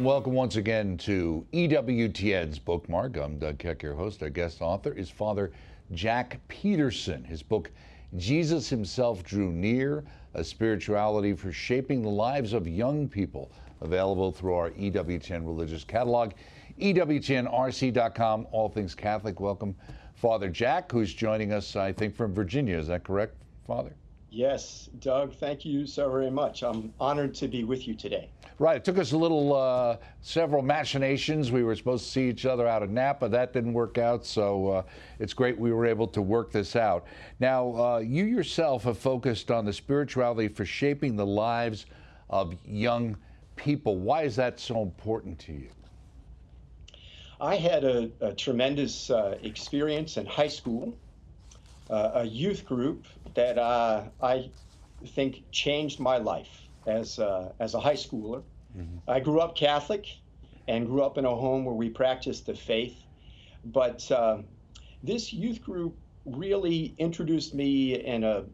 And welcome once again to EWTN's Bookmark. I'm Doug Keck, your host. Our guest author is Father Jack Peterson. His book, Jesus Himself Drew Near A Spirituality for Shaping the Lives of Young People, available through our EWTN religious catalog, EWTNRC.com, all things Catholic. Welcome, Father Jack, who's joining us, I think, from Virginia. Is that correct, Father? Yes, Doug, thank you so very much. I'm honored to be with you today. Right. It took us a little, uh, several machinations. We were supposed to see each other out of Napa. That didn't work out. So uh, it's great we were able to work this out. Now, uh, you yourself have focused on the spirituality for shaping the lives of young people. Why is that so important to you? I had a, a tremendous uh, experience in high school, uh, a youth group that uh, I think changed my life as uh, as a high schooler. Mm-hmm. I grew up Catholic and grew up in a home where we practiced the faith, but uh, this youth group really introduced me in a,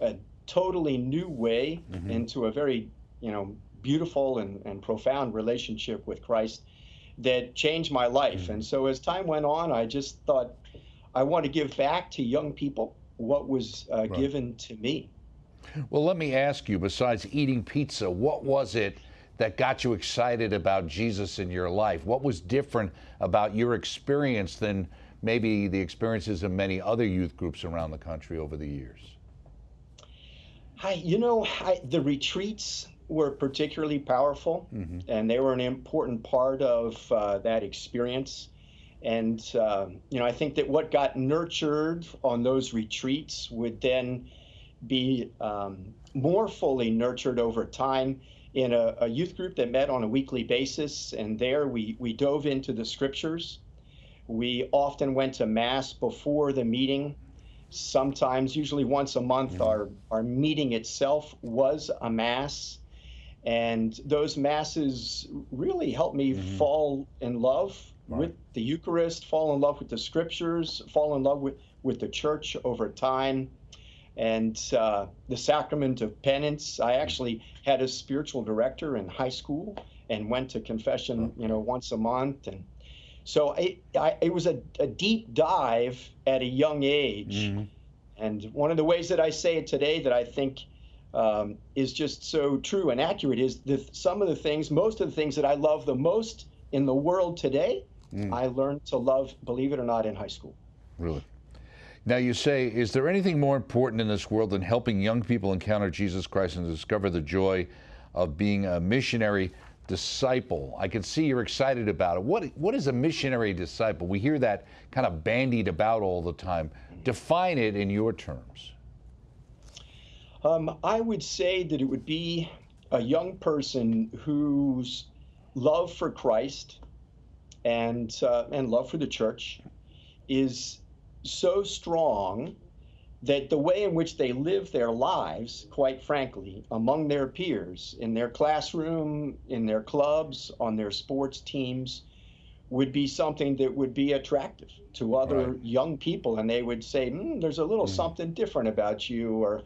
a totally new way mm-hmm. into a very you know beautiful and, and profound relationship with Christ that changed my life. Mm-hmm. And so as time went on, I just thought I want to give back to young people what was uh, right. given to me. Well, let me ask you besides eating pizza, what was it that got you excited about Jesus in your life? What was different about your experience than maybe the experiences of many other youth groups around the country over the years? Hi, you know, I, the retreats were particularly powerful, mm-hmm. and they were an important part of uh, that experience. And, uh, you know, I think that what got nurtured on those retreats would then be um, more fully nurtured over time in a, a, youth group that met on a weekly basis. And there we, we dove into the scriptures. We often went to Mass before the meeting. Sometimes, usually once a month, mm-hmm. our, our meeting itself was a Mass. And those Masses really helped me mm-hmm. fall in love right. with the Eucharist, fall in love with the scriptures, fall in love with, with the church over time. And uh, the sacrament of penance. I actually had a spiritual director in high school and went to confession, you know, once a month. And so it, I, it was a, a, deep dive at a young age. Mm-hmm. And one of the ways that I say it today that I think um, is just so true and accurate is that some of the things, most of the things that I love the most in the world today Mm. I learned to love, believe it or not, in high school. Really? Now, you say, is there anything more important in this world than helping young people encounter Jesus Christ and discover the joy of being a missionary disciple? I can see you're excited about it. What, what is a missionary disciple? We hear that kind of bandied about all the time. Define it in your terms. Um, I would say that it would be a young person whose love for Christ and uh, and love for the church is so strong that the way in which they live their lives, quite frankly, among their peers, in their classroom, in their clubs, on their sports teams, would be something that would be attractive to other right. young people. And they would say, mm, there's a little mm. something different about you, or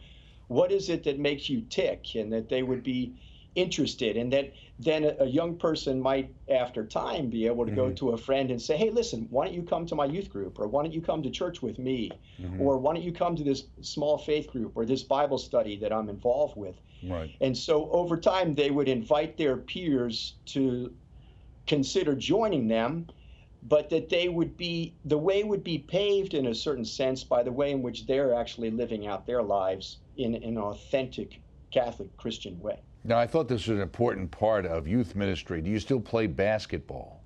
what is it that makes you tick? And that they would be interested and that then a, a, young person might after time be able to mm-hmm. go to a friend and say hey listen why don't you come to my youth group or why don't you come to church with me mm-hmm. or why don't you come to this small faith group or this bible study that i'm involved with right and so over time they would invite their peers to consider joining them but that they would be the way would be paved in a certain sense by the way in which they're actually living out their lives in, in an authentic catholic christian way now, I thought this was an important part of youth ministry. Do you still play basketball?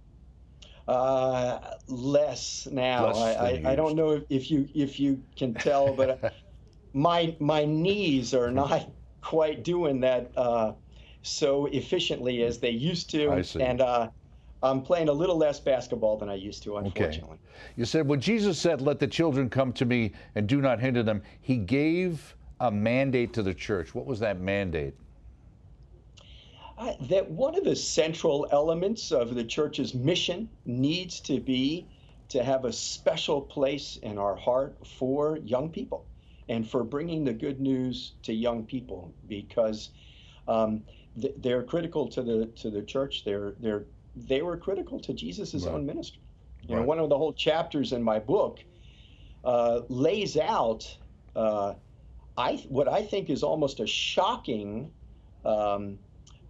Uh, less now. Less I, I, I, don't know if you if you can tell, but my my knees are not quite doing that uh, so efficiently as they used to, I see. and uh, I'm playing a little less basketball than I used to, unfortunately. Okay. You said when Jesus said, "Let the children come to me and do not hinder them," He gave a mandate to the church. What was that mandate? That one of the central elements of the church's mission needs to be to have a special place in our heart for young people and for bringing the good news to young people because um, th- they're critical to the to the church. They're they're they were critical to Jesus' Right. own ministry. You know, one of the whole chapters in my book uh, lays out uh, I what I think is almost a shocking, um,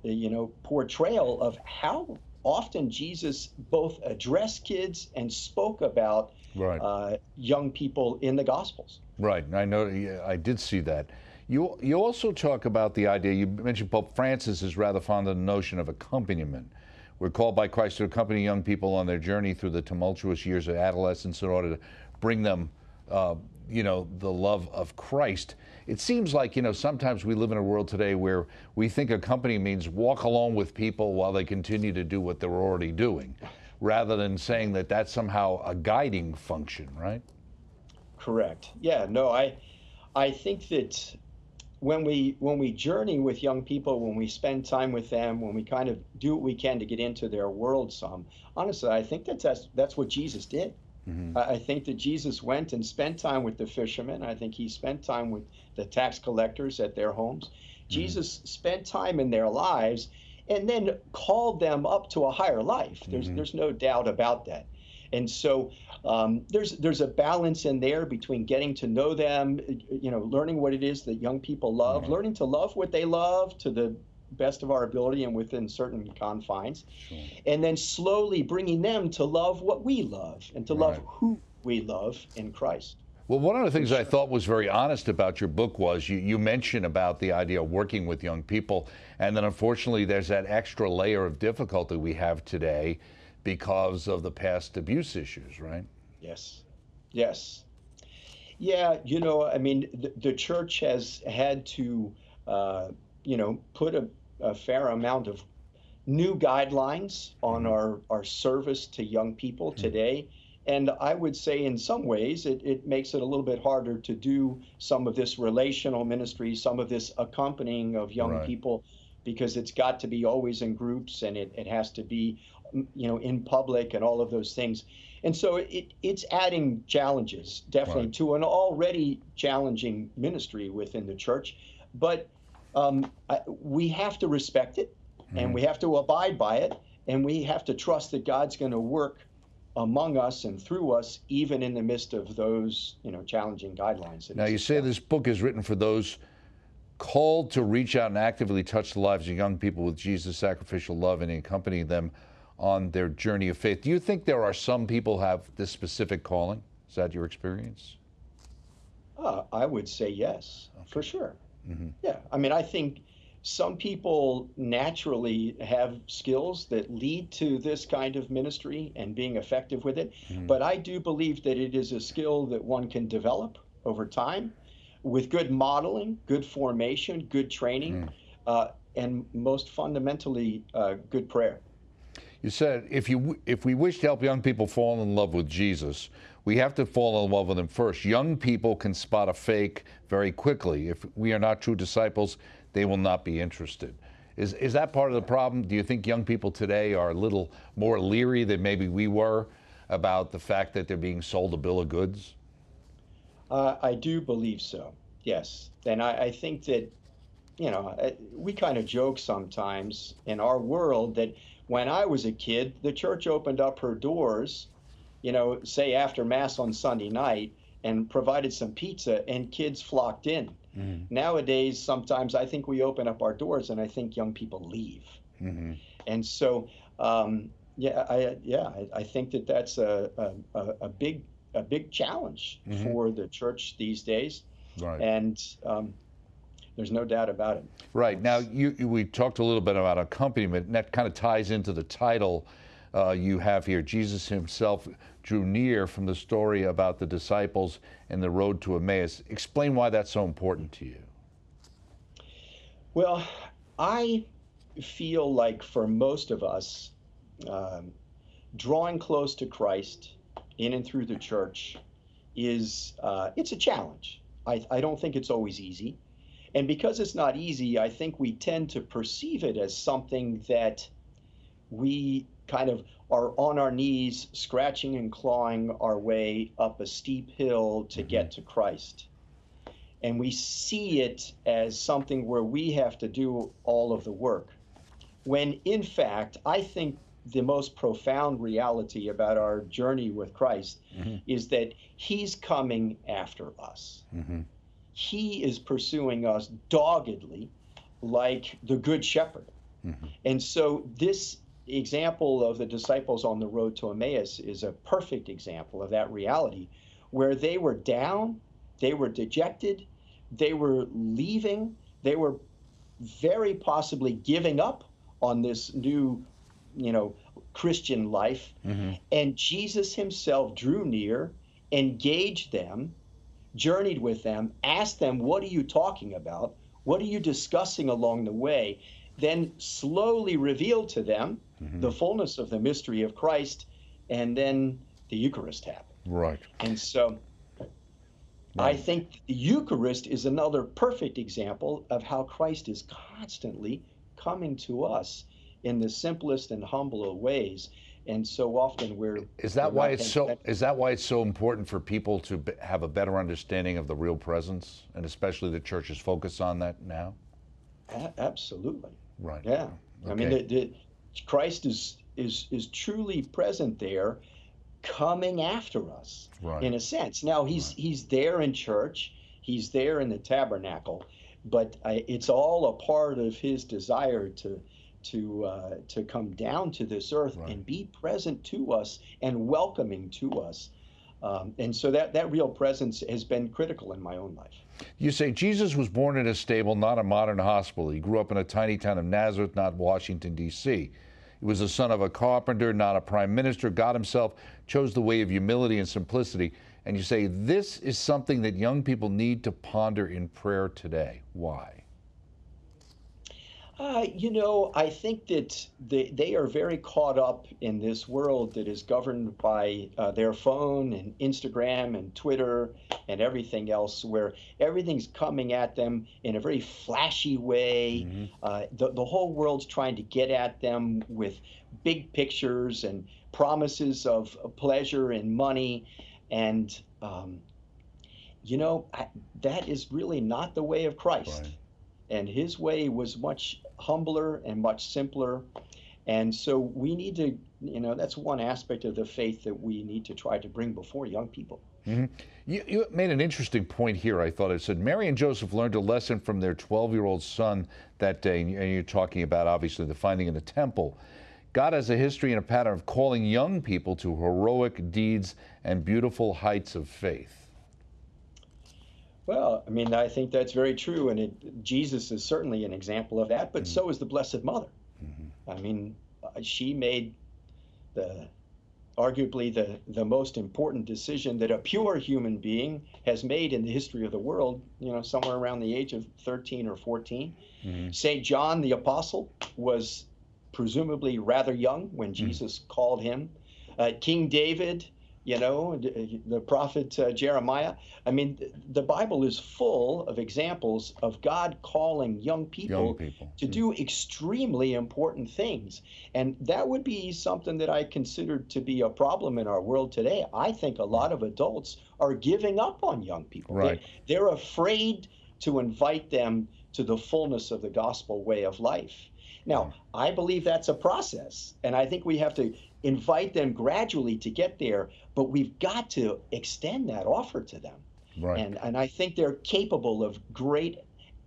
you know, portrayal of how often Jesus both addressed kids and spoke about Right. uh, young people in the Gospels. Right. I know. I did see that. You you also talk about the idea. You mentioned Pope Francis is rather fond of the notion of accompaniment. We're called by Christ to accompany young people on their journey through the tumultuous years of adolescence in order to bring them, uh, you know, the love of Christ. It seems like you know sometimes we live in a world today where we think a company means walk along with people while they continue to do what they're already doing, rather than saying that that's somehow a guiding function, right? Correct. Yeah. No, I I think that when we when we journey with young people, when we spend time with them, when we kind of do what we can to get into their world some, honestly, I think that that's that's what Jesus did. Mhm. I think that Jesus went and spent time with the fishermen. I think he spent time with the tax collectors at their homes. Jesus spent time in their lives and then called them up to a higher life. There's Mhm. there's no doubt about that. And so um, there's there's a balance in there between getting to know them, you know, learning what it is that young people love, learning to love what they love to the best of our ability and within certain confines, Sure. and then slowly bringing them to love what we love and to love who we love in Christ. Well, one of the things I thought was very honest about your book was you, you mentioned about the idea of working with young people, and then unfortunately there's that extra layer of difficulty we have today because of the past abuse issues, right? Yes. Yes. Yeah, you know, I mean, the, the church has had to, uh, you know, put a, a fair amount of new guidelines on Mhm. our, our service to young people today. And I would say, in some ways, it, it makes it a little bit harder to do some of this relational ministry, some of this accompanying of young Right. people, because it's got to be always in groups and it, it has to be, mm, you know, in public and all of those things. And so it, it's adding challenges, definitely, Right. to an already challenging ministry within the church. But um, I, we have to respect it and Mhm. we have to abide by it and we have to trust that God's going to work among us and through us even in the midst of those you know challenging guidelines Now, you say this book is written for those called to reach out and actively touch the lives of young people with Jesus' sacrificial love and accompany them on their journey of faith. Do you think there are some people have this specific calling? Is that your experience? Uh, I would say yes, for sure. Mhm. Yeah, I mean, I think some people naturally have skills that lead to this kind of ministry and being effective with it. Mhm. But I do believe that it is a skill that one can develop over time with good modeling, good formation, good training, uh, and most fundamentally, uh, good prayer. You said if you if we wish to help young people fall in love with Jesus, we have to fall in love with him first. Young people can spot a fake very quickly. If we are not true disciples, they will not be interested. Is is that part of the problem? Do you think young people today are a little more leery than maybe we were about the fact that they're being sold a bill of goods? Uh, I do believe so. Yes, and I, I think that you know we kind of joke sometimes in our world that when I was a kid, the church opened up her doors, you know, say after mass on Sunday night, and provided some pizza, and kids flocked in. Nowadays, sometimes I think we open up our doors, and I think young people leave. hmm And so, um, yeah, I yeah, I, I think that that's a a, a, big a big challenge Mhm. for the church these days, Right. and um, there's no doubt about it. Right. Now, you, you- we talked a little bit about accompaniment, and that kind of ties into the title uh, you have here. Jesus himself drew near from the story about the disciples and the road to Emmaus. Explain why that's so important to you. Well, I feel like for most of us, um, drawing close to Christ in and through the church is uh, it's a challenge. I, I don't think it's always easy, and because it's not easy, I think we tend to perceive it as something that we kind of are on our knees, scratching and clawing our way up a steep hill to get to Christ and we see it as something where we have to do all of the work. When in fact, I think the most profound reality about our journey with Christ mm-hmm. is that He's coming after us. Mm-hmm. He is pursuing us doggedly, like the Good Shepherd. Mm-hmm. And so, this example of the disciples on the road to Emmaus is a perfect example of that reality where they were down, they were dejected, they were leaving, they were very possibly giving up on this new, you know, Christian life. Mm-hmm. And Jesus himself drew near, engaged them, journeyed with them, asked them, What are you talking about? What are you discussing along the way? Then slowly revealed to them mm-hmm. the fullness of the mystery of Christ, and then the Eucharist happened. Right. And so I think the Eucharist is another perfect example of how Christ is constantly coming to us in the simplest and humbler ways. And so often we're is that we're why it's so is that why it's so important for people to have a better understanding of the real presence and especially the church's focus on that now? A- absolutely. Right. Yeah. Okay. I mean, the, the, Christ is is is truly present there coming after us right. in a sense. Now he's right. he's there in church, he's there in the tabernacle, but I, it's all a part of his desire to to uh, to come down to this earth right. and be present to us and welcoming to us. Um, and so that, that real presence has been critical in my own life. You say Jesus was born in a stable, not a modern hospital. He grew up in a tiny town of Nazareth, not Washington, D.C. He was the son of a carpenter, not a prime minister. God himself chose the way of humility and simplicity. And you say this is something that young people need to ponder in prayer today. Why? Uh, you know, I think that they, they are very caught up in this world that is governed by uh, their phone and Instagram and Twitter and everything else, where everything's coming at them in a very flashy way. Mm-hmm. Uh, the, the whole world's trying to get at them with big pictures and promises of pleasure and money. And, um, you know, I, that is really not the way of Christ. Right and his way was much humbler and much simpler. And so we need to, you know, that's one aspect of the faith that we need to try to bring before young people. Mm-hmm. You, you, made an interesting point here, I thought. It said Mary and Joseph learned a lesson from their 12 year old son that day. And you're talking about, obviously, the finding in the temple. God has a history and a pattern of calling young people to heroic deeds and beautiful heights of faith. Well, I mean, I think that's very true, and it, Jesus is certainly an example of that. But mm-hmm. so is the Blessed Mother. Mm-hmm. I mean, uh, she made the arguably the the most important decision that a pure human being has made in the history of the world. You know, somewhere around the age of 13 or 14. Mm-hmm. Saint John the Apostle was presumably rather young when mm. Jesus called him. Uh, King David you know, the prophet uh, Jeremiah. I mean, the Bible is full of examples of God calling young people, young people. to mm. do extremely important things. And that would be something that I consider to be a problem in our world today. I think a lot of adults are giving up on young people. Right. They, they're afraid to invite them to the fullness of the gospel way of life. Now, I believe that's a process, and I think we have to invite them gradually to get there, but we've got to extend that offer to them. Right. And, and I think they're capable of great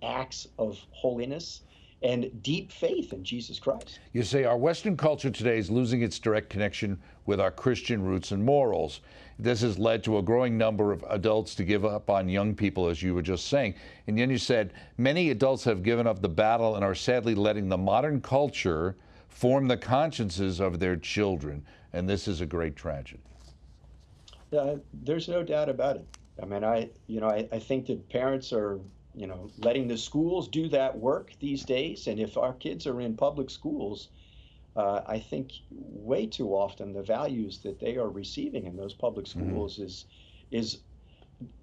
acts of holiness and deep faith in Jesus Christ. You say our Western culture today is losing its direct connection with our Christian roots and morals. This has led to a growing number of adults to give up on young people, as you were just saying. And then you said many adults have given up the battle and are sadly letting the modern culture form the consciences of their children. And this is a great tragedy. Uh, there's no doubt about it. I mean, I, you know, I, I think that parents are, you know, letting the schools do that work these days. And if our kids are in public schools, uh, I think way too often the values that they are receiving in those public mm-hmm. schools mm-hmm. is is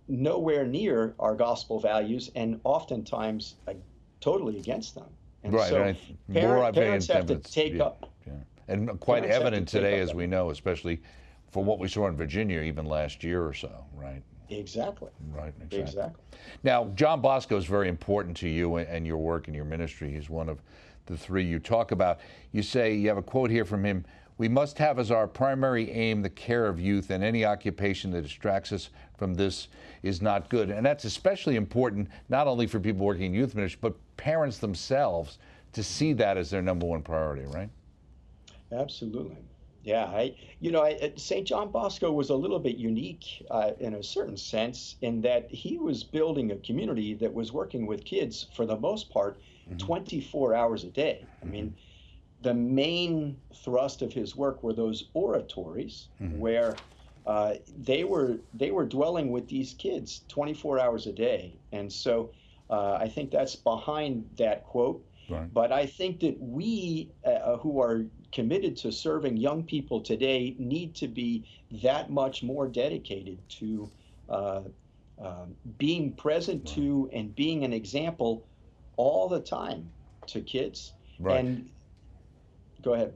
nowhere near our gospel values, and oftentimes uh, totally against them. And right. So and I, parent, parents have to take yeah, up. Yeah. And quite evident to today, as we know, especially for what we saw in Virginia even last year or so, right? Exactly. Right, exactly. Exactly. Now, John Bosco is very important to you and your work and your ministry. He's one of the three you talk about. You say, you have a quote here from him We must have as our primary aim the care of youth, and any occupation that distracts us from this is not good. And that's especially important not only for people working in youth ministry, but parents themselves to see that as their number one priority, right? Absolutely. Yeah, I, you know, I, St. John Bosco was a little bit unique uh, in a certain sense in that he was building a community that was working with kids for the most part mm-hmm. 24 hours a day. I mean, mm-hmm. The main thrust of his work were those oratories mm-hmm. where uh, they were they were dwelling with these kids 24 hours a day, and so uh, I think that's behind that quote. Right. But I think that we uh, who are committed to serving young people today need to be that much more dedicated to uh, uh, being present right. to and being an example all the time to kids. Right. And go ahead.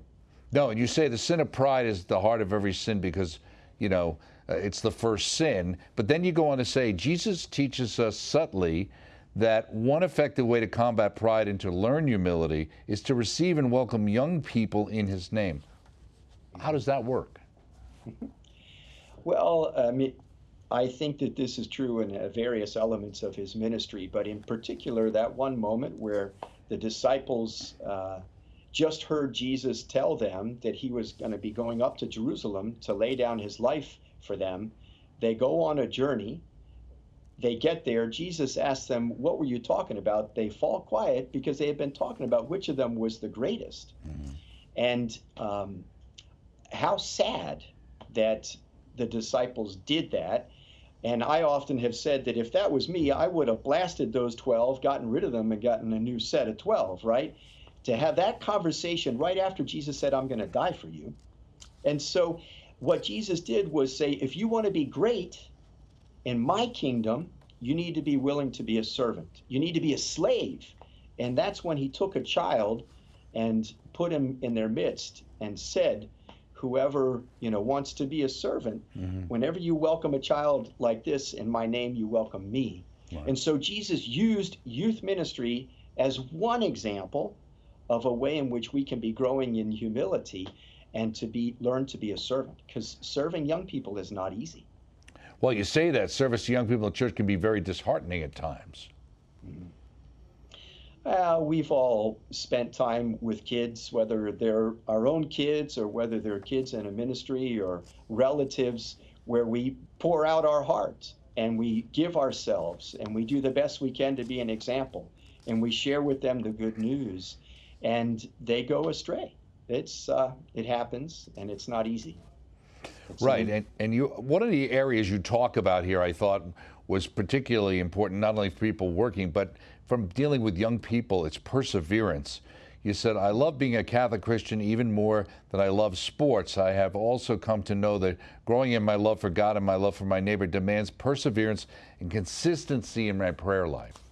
No, and you say the sin of pride is the heart of every sin because, you know, uh, it's the first sin. But then you go on to say Jesus teaches us subtly that one effective way to combat pride and to learn humility is to receive and welcome young people in his name. How does that work? Well, I mean, I think that this is true in uh, various elements of his ministry, but in particular, that one moment where the disciples uh, just heard Jesus tell them that he was going to be going up to Jerusalem to lay down his life for them. They go on a journey they get there, Jesus asks them, What were you talking about? They fall quiet because they had been talking about which of them was the greatest. Mm-hmm. And um, how sad that the disciples did that. And I often have said that if that was me, I would have blasted those 12, gotten rid of them, and gotten a new set of 12, right? To have that conversation right after Jesus said, I'm going to die for you. And so what Jesus did was say, if you want to be great, in my kingdom, you need to be willing to be a servant. You need to be a slave. And that's when he took a child and put him in their midst and said, whoever you know wants to be a servant mm-hmm. whenever you welcome a child like this in my name you welcome me and so jesus used youth ministry as one example of a way in which we can be growing in humility and to be learn to be a servant because serving young people is not easy. Well, you say that service to young people in church can be very disheartening at times. Uh, we've all spent time with kids, whether they're our own kids or whether they're kids in a ministry or relatives, where we pour out our hearts and we give ourselves and we do the best we can to be an example. And we share with them the good news and they go astray. It's uh, it happens and it's not easy. Right, and, and you one of the areas you talk about here, I thought, was particularly important, not only for people working, but from dealing with young people, it's perseverance. You said, I love being a Catholic Christian even more than I love sports. I have also come to know that growing in my love for God and my love for my neighbor demands perseverance and consistency in my prayer life.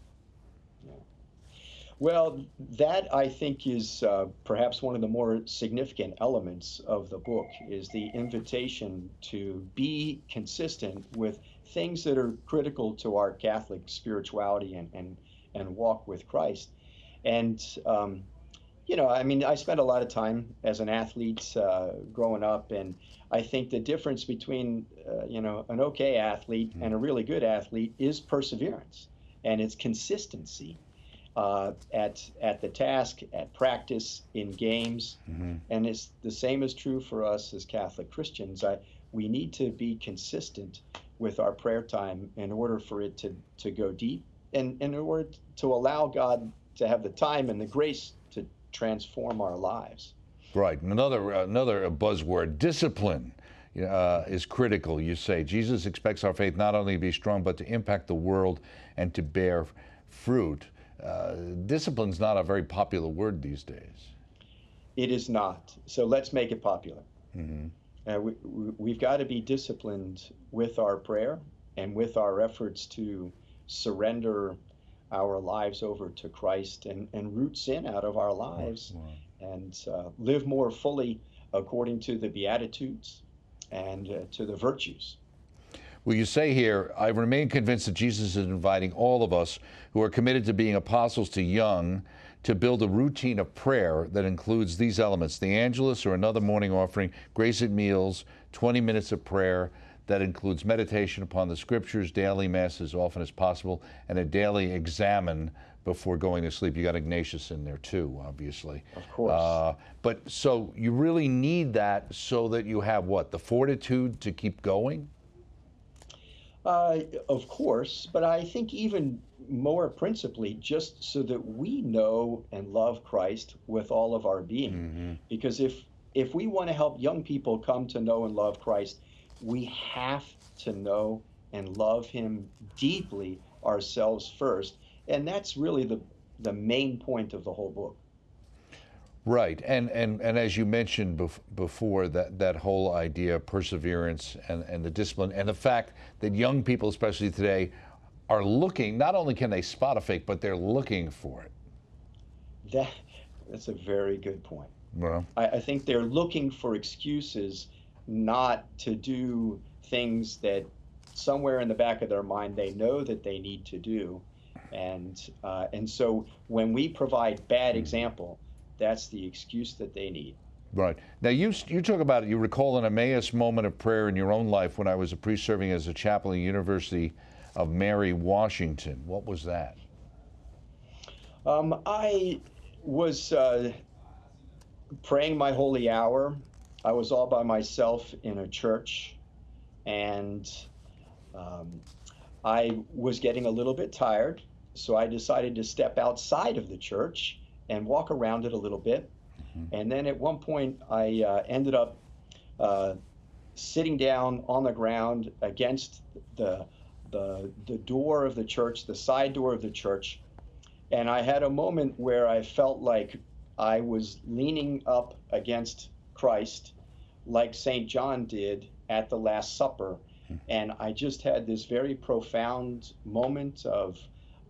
Well, that I think is uh, perhaps one of the more significant elements of the book is the invitation to be consistent with things that are critical to our Catholic spirituality and and, and walk with Christ. And um, you know, I mean, I spent a lot of time as an athlete uh, growing up, and I think the difference between uh, you know an okay athlete mm-hmm. and a really good athlete is perseverance and it's consistency uh, at at the task, at practice, in games, mm-hmm. and it's the same is true for us as Catholic Christians. I, we need to be consistent with our prayer time in order for it to to go deep, and, and in order to allow God to have the time and the grace to transform our lives. Right. Another another buzzword: discipline. Uh, is critical. You say Jesus expects our faith not only to be strong, but to impact the world and to bear fruit. Uh, discipline's not a very popular word these days. It is not. So let's make it popular. Mm-hmm. Uh, we, we've got to be disciplined with our prayer and with our efforts to surrender our lives over to Christ and, and root sin out of our lives right. and uh, live more fully according to the Beatitudes and uh, to the virtues. Well, you say here, I remain convinced that Jesus is inviting all of us who are committed to being apostles to young to build a routine of prayer that includes these elements the Angelus or another morning offering, grace at meals, 20 minutes of prayer that includes meditation upon the scriptures, daily mass as often as possible, and a daily examen before going to sleep. You got Ignatius in there too, obviously. Of course. Uh, but so you really need that so that you have what? The fortitude to keep going? Uh, of course, but I think even more principally, just so that we know and love Christ with all of our being. Mm-hmm. Because if if we want to help young people come to know and love Christ, we have to know and love Him deeply ourselves first, and that's really the the main point of the whole book. Right, and and and as you mentioned bef- before, that that whole idea of perseverance and and the discipline, and the fact that young people, especially today, are looking. Not only can they spot a fake, but they're looking for it. That that's a very good point. Well, I, I think they're looking for excuses not to do things that somewhere in the back of their mind they know that they need to do, and uh, and so when we provide bad hmm. example that's the excuse that they need. Right. Now, you, you talk about it, you recall an Emmaus moment of prayer in your own life when I was a priest serving as a chaplain at the University of Mary, Washington. What was that? Um, I was uh, praying my holy hour. I was all by myself in a church, and um, I was getting a little bit tired, so I decided to step outside of the church and walk around it a little bit. Mm-hmm. And then at one point, I uh, ended up uh, sitting down on the ground against the, the, the door of the church, the side door of the church. And I had a moment where I felt like I was leaning up against Christ, like St. John did at the Last Supper. Mm-hmm. And I just had this very profound moment of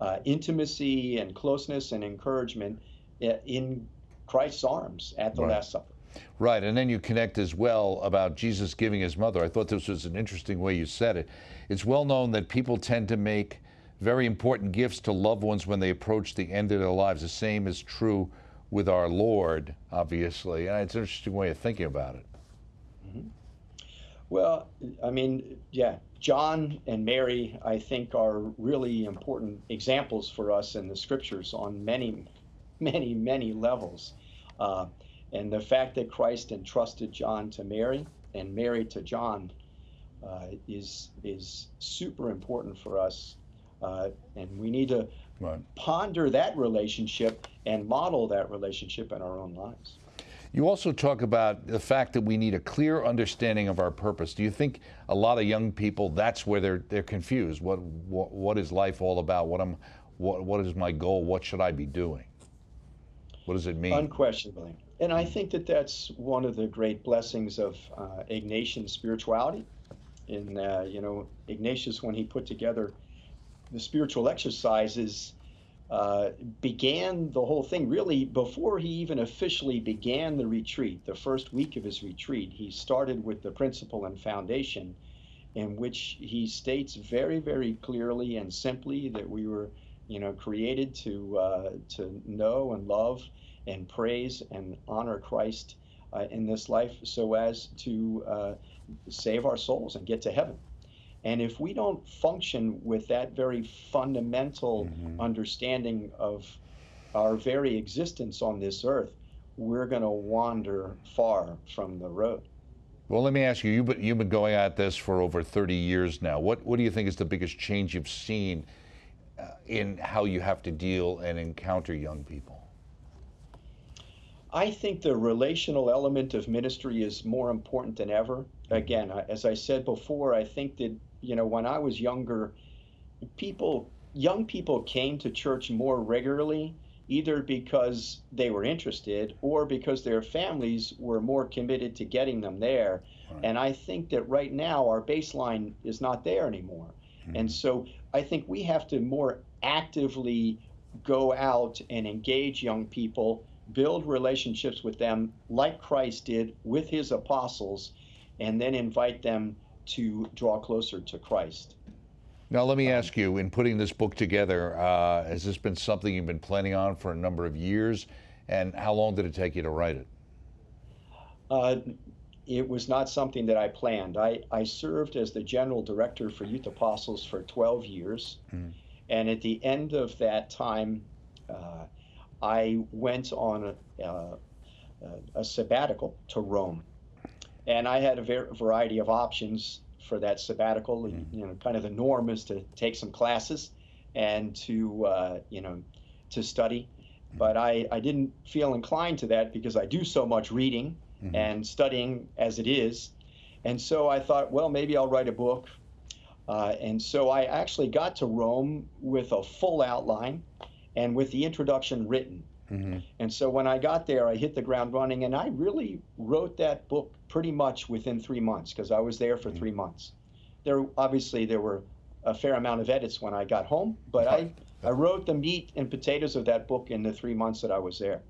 uh, intimacy and closeness and encouragement in Christ's arms at the right. Last Supper. Right, and then you connect as well about Jesus giving his mother. I thought this was an interesting way you said it. It's well known that people tend to make very important gifts to loved ones when they approach the end of their lives. The same is true with our Lord, obviously. And it's an interesting way of thinking about it. Mm-hmm. Well, I mean, yeah, John and Mary, I think, are really important examples for us in the scriptures on many, many, many levels. Uh, and the fact that Christ entrusted John to Mary and Mary to John uh, is is super important for us, uh, and we need to right. ponder that relationship and model that relationship in our own lives. You also talk about the fact that we need a clear understanding of our purpose. Do you think a lot of young people that's where they're they're confused? What what, what is life all about? What am what what is my goal? What should I be doing? What does it mean? Unquestionably. And I think that that's one of the great blessings of uh, Ignatian spirituality. In, uh, you know, Ignatius, when he put together the spiritual exercises, uh, began the whole thing really before he even officially began the retreat. The first week of his retreat, he started with the principle and foundation, in which he states very, very clearly and simply that we were you know, created to uh, to know and love and praise and honor Christ uh, in this life, so as to uh, save our souls and get to heaven. And if we don't function with that very fundamental mm-hmm. understanding of our very existence on this earth, we're going to wander far from the road. Well, let me ask you, you've been, you've been going at this for over 30 years now. What, what do you think is the biggest change you've seen in how you have to deal and encounter young people? I think the relational element of ministry is more important than ever. Mm-hmm. Again, as I said before, I think that, you know, when I was younger, people, young people came to church more regularly, either because they were interested or because their families were more committed to getting them there. Right. And I think that right now our baseline is not there anymore. Mm-hmm. And so I think we have to more actively go out and engage young people, build relationships with them like Christ did with his apostles, and then invite them to draw closer to Christ. Now, let me ask you in putting this book together, uh, has this been something you've been planning on for a number of years? And how long did it take you to write it? Uh, it was not something that I planned. I, I served as the general director for Youth Apostles for 12 years. Mm. And at the end of that time, uh, I went on a, uh, a, sabbatical to Rome. And I had a ver- variety of options for that sabbatical. Mm. You know, kind of the norm is to take some classes and to, uh, you know, to study. Mm. But I, I didn't feel inclined to that because I do so much reading mm-hmm. and studying as it is. And so I thought, well, maybe I'll write a book. Uh, and so I actually got to Rome with a full outline and with the introduction written. Mm-hmm. And so when I got there, I hit the ground running, and I really wrote that book pretty much within three months because I was there for mm-hmm. three months. There obviously there were a fair amount of edits when I got home, but I, I wrote the meat and potatoes of that book in the three months that I was there.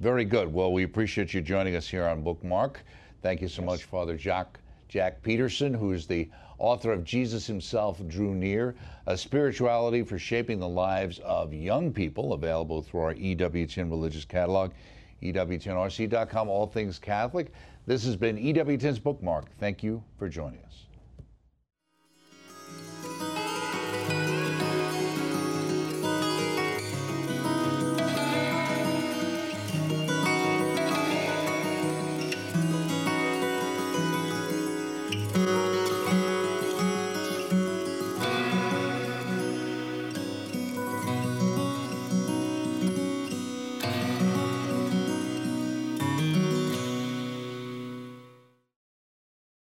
Very good. Well, we appreciate you joining us here on Bookmark. Thank you so yes. much, Father Jack, Jack Peterson, who is the author of Jesus Himself Drew Near, a spirituality for shaping the lives of young people, available through our EWTN religious catalog, EWTNRC.com, all things Catholic. This has been EWTN's Bookmark. Thank you for joining us.